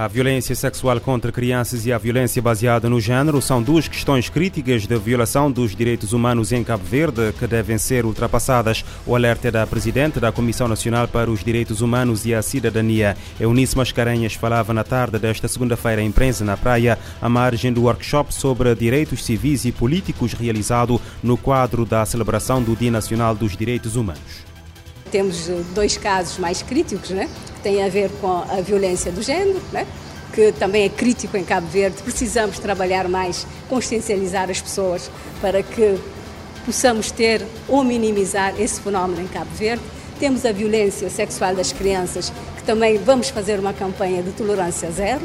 A violência sexual contra crianças e a violência baseada no género são duas questões críticas de violação dos direitos humanos em Cabo Verde que devem ser ultrapassadas. O alerta é da Presidente da Comissão Nacional para os Direitos Humanos e a Cidadania. Eunice Mascarenhas falava na tarde desta segunda-feira em prensa na praia, à margem do workshop sobre direitos civis e políticos realizado no quadro da celebração do Dia Nacional dos Direitos Humanos. Temos dois casos mais críticos, né? que têm a ver com a violência do género, né? que também é crítico em Cabo Verde. Precisamos trabalhar mais, consciencializar as pessoas para que possamos ter ou minimizar esse fenómeno em Cabo Verde. Temos a violência sexual das crianças, que também vamos fazer uma campanha de tolerância zero.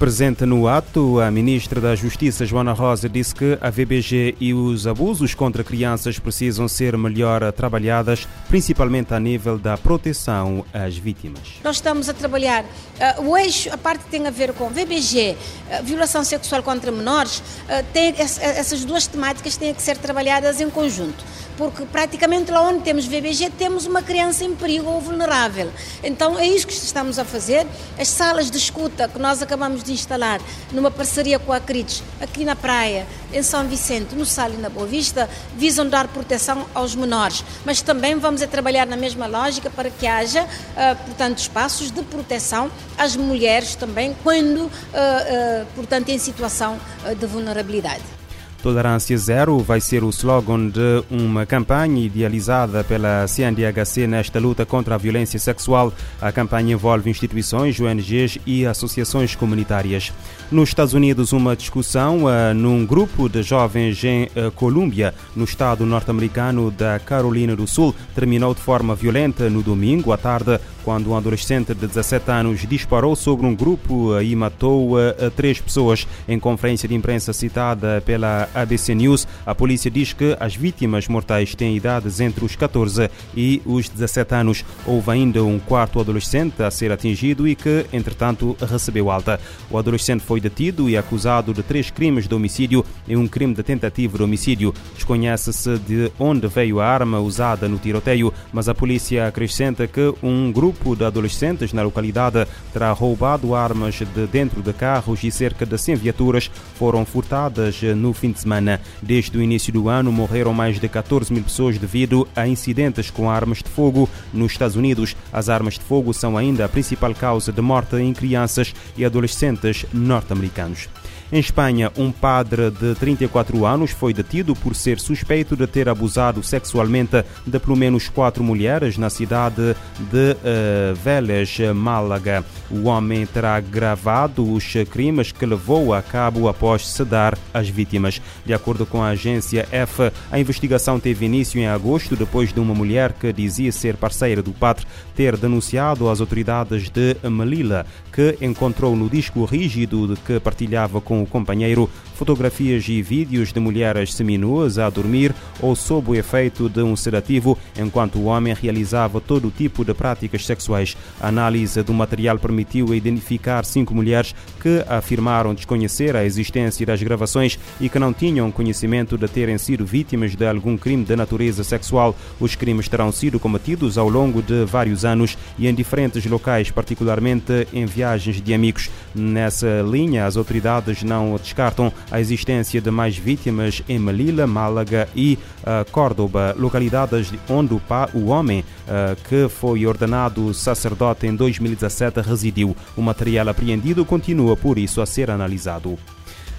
Presente no ato, a ministra da Justiça, Joana Rosa, disse que a VBG e os abusos contra crianças precisam ser melhor trabalhadas, principalmente a nível da proteção às vítimas. Nós estamos a trabalhar, uh, o eixo, a parte que tem a ver com VBG, uh, violação sexual contra menores, uh, tem, essas duas temáticas têm que ser trabalhadas em conjunto porque praticamente lá onde temos VBG temos uma criança em perigo ou vulnerável. Então é isso que estamos a fazer. As salas de escuta que nós acabamos de instalar numa parceria com a CRITES, aqui na praia, em São Vicente, no Sal e na Boa Vista, visam dar proteção aos menores. Mas também vamos a trabalhar na mesma lógica para que haja, uh, portanto, espaços de proteção às mulheres também, quando, uh, uh, portanto, em situação de vulnerabilidade. Tolerância Zero vai ser o slogan de uma campanha idealizada pela CNDHC nesta luta contra a violência sexual. A campanha envolve instituições, ONGs e associações comunitárias. Nos Estados Unidos, uma discussão uh, num grupo de jovens em uh, Colômbia, no estado norte-americano da Carolina do Sul, terminou de forma violenta no domingo à tarde, quando um adolescente de 17 anos disparou sobre um grupo uh, e matou três pessoas. Em conferência de imprensa citada pela ABC News, a polícia diz que as vítimas mortais têm idades entre os 14 e os 17 anos. Houve ainda um quarto adolescente a ser atingido e que, entretanto, recebeu alta. O adolescente foi detido e acusado de três crimes de homicídio e um crime de tentativa de homicídio. Desconhece-se de onde veio a arma usada no tiroteio, mas a polícia acrescenta que um grupo de adolescentes na localidade terá roubado armas de dentro de carros e cerca de 100 viaturas foram furtadas no fim de semana. Desde o início do ano, morreram mais de 14 mil pessoas devido a incidentes com armas de fogo nos Estados Unidos. As armas de fogo são ainda a principal causa de morte em crianças e adolescentes norte-americanos. Em Espanha, um padre de 34 anos foi detido por ser suspeito de ter abusado sexualmente de pelo menos quatro mulheres na cidade de uh, Vélez, Málaga. O homem terá gravado os crimes que levou a cabo após sedar as vítimas. De acordo com a agência F, a investigação teve início em agosto depois de uma mulher que dizia ser parceira do padre ter denunciado às autoridades de Melilla que encontrou no disco rígido que partilhava com o companheiro fotografias e vídeos de mulheres seminuas a dormir ou sob o efeito de um sedativo, enquanto o homem realizava todo tipo de práticas sexuais. A análise do material permitiu identificar cinco mulheres que afirmaram desconhecer a existência das gravações e que não tinham conhecimento de terem sido vítimas de algum crime de natureza sexual. Os crimes terão sido cometidos ao longo de vários anos e em diferentes locais, particularmente em viagens de amigos. Nessa linha, as autoridades não descartam a existência de mais vítimas em Melilla, Málaga e uh, Córdoba, localidades onde o, o homem uh, que foi ordenado sacerdote em 2017 residiu. O material apreendido continua, por isso, a ser analisado.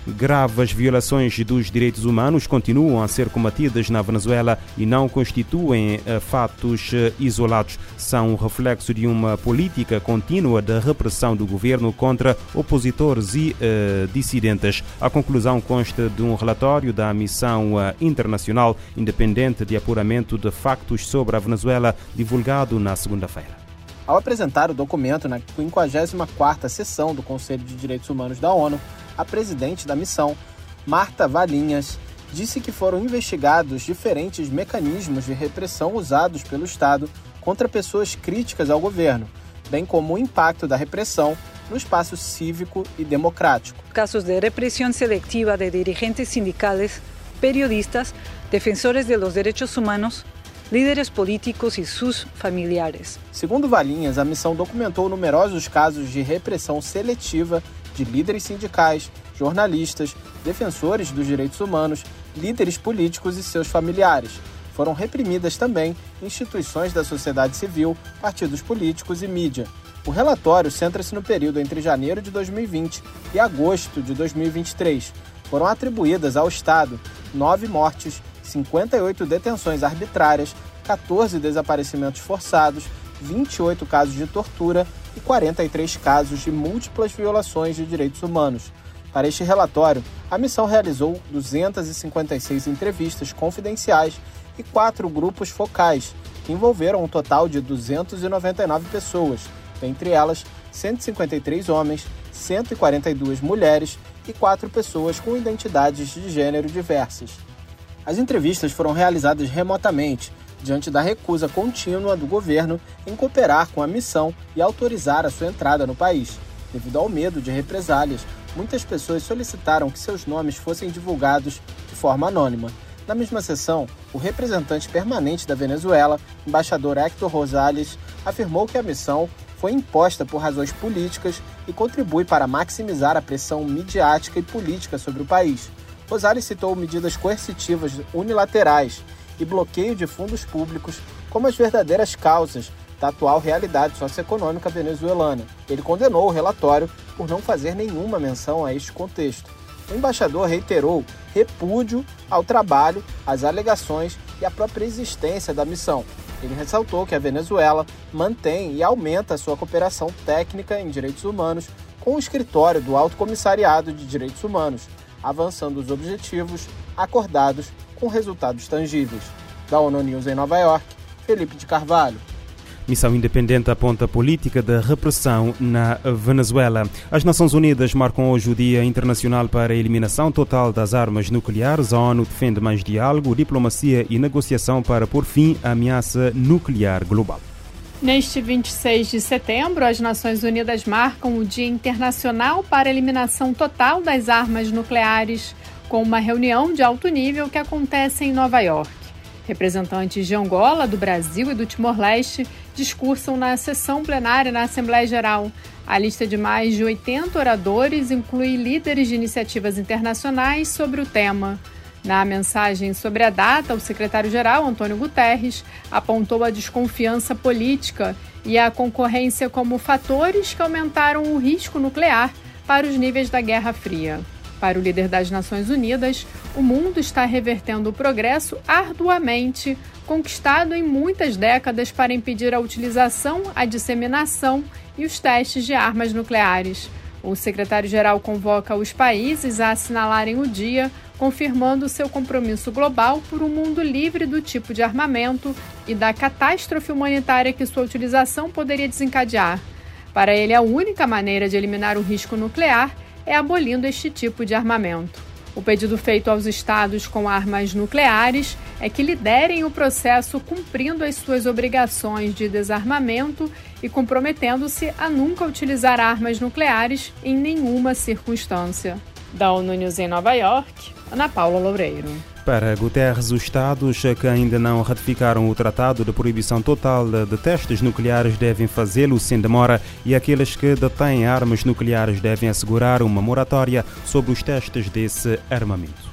Graves violações dos direitos humanos continuam a ser combatidas na Venezuela e não constituem uh, fatos uh, isolados. São reflexo de uma política contínua de repressão do governo contra opositores e uh, dissidentes. A conclusão consta de um relatório da Missão Internacional Independente de Apuramento de Factos sobre a Venezuela, divulgado na segunda-feira. Ao apresentar o documento na 54ª sessão do Conselho de Direitos Humanos da ONU, a presidente da missão, Marta Valinhas, disse que foram investigados diferentes mecanismos de repressão usados pelo Estado contra pessoas críticas ao governo, bem como o impacto da repressão no espaço cívico e democrático. Casos de repressão seletiva de dirigentes sindicales, periodistas, defensores de los derechos humanos, líderes políticos e seus familiares. Segundo Valinhas, a missão documentou numerosos casos de repressão seletiva de líderes sindicais, jornalistas, defensores dos direitos humanos, líderes políticos e seus familiares. Foram reprimidas também instituições da sociedade civil, partidos políticos e mídia. O relatório centra-se no período entre janeiro de 2020 e agosto de 2023. Foram atribuídas ao Estado nove mortes, 58 detenções arbitrárias, 14 desaparecimentos forçados, 28 casos de tortura e 43 casos de múltiplas violações de direitos humanos. Para este relatório, a missão realizou 256 entrevistas confidenciais e quatro grupos focais, que envolveram um total de 299 pessoas, dentre elas 153 homens, 142 mulheres e quatro pessoas com identidades de gênero diversas. As entrevistas foram realizadas remotamente, diante da recusa contínua do governo em cooperar com a missão e autorizar a sua entrada no país. Devido ao medo de represálias, muitas pessoas solicitaram que seus nomes fossem divulgados de forma anônima. Na mesma sessão, o representante permanente da Venezuela, embaixador Héctor Rosales, afirmou que a missão foi imposta por razões políticas e contribui para maximizar a pressão midiática e política sobre o país. Rosales citou medidas coercitivas unilaterais e bloqueio de fundos públicos como as verdadeiras causas da atual realidade socioeconômica venezuelana. Ele condenou o relatório por não fazer nenhuma menção a este contexto. O embaixador reiterou repúdio ao trabalho, às alegações e à própria existência da missão. Ele ressaltou que a Venezuela mantém e aumenta sua cooperação técnica em direitos humanos com o escritório do Alto Comissariado de Direitos Humanos, avançando os objetivos acordados com resultados tangíveis. Da ONU News em Nova York, Felipe de Carvalho. Missão independente aponta a política de repressão na Venezuela. As Nações Unidas marcam hoje o Dia Internacional para a Eliminação Total das Armas Nucleares. A ONU defende mais diálogo, diplomacia e negociação para pôr fim à ameaça nuclear global. Neste 26 de setembro, as Nações Unidas marcam o Dia Internacional para a Eliminação Total das Armas Nucleares, com uma reunião de alto nível que acontece em Nova York. Representantes de Angola, do Brasil e do Timor-Leste discursam na sessão plenária na Assembleia Geral. A lista de mais de 80 oradores inclui líderes de iniciativas internacionais sobre o tema. Na mensagem sobre a data, o secretário-geral, Antônio Guterres, apontou a desconfiança política e a concorrência como fatores que aumentaram o risco nuclear para os níveis da Guerra Fria. Para o líder das Nações Unidas, o mundo está revertendo o progresso arduamente conquistado em muitas décadas para impedir a utilização, a disseminação e os testes de armas nucleares. O secretário-geral convoca os países a assinalarem o dia, confirmando seu compromisso global por um mundo livre do tipo de armamento e da catástrofe humanitária que sua utilização poderia desencadear. Para ele, a única maneira de eliminar o risco nuclear é abolindo este tipo de armamento. O pedido feito aos estados com armas nucleares é que liderem o processo cumprindo as suas obrigações de desarmamento e comprometendo-se a nunca utilizar armas nucleares em nenhuma circunstância. Da ONU News em Nova York, Ana Paula Loureiro. Para Guterres, os Estados que ainda não ratificaram o Tratado de Proibição Total de Testes Nucleares devem fazê-lo sem demora e aqueles que detêm armas nucleares devem assegurar uma moratória sobre os testes desse armamento.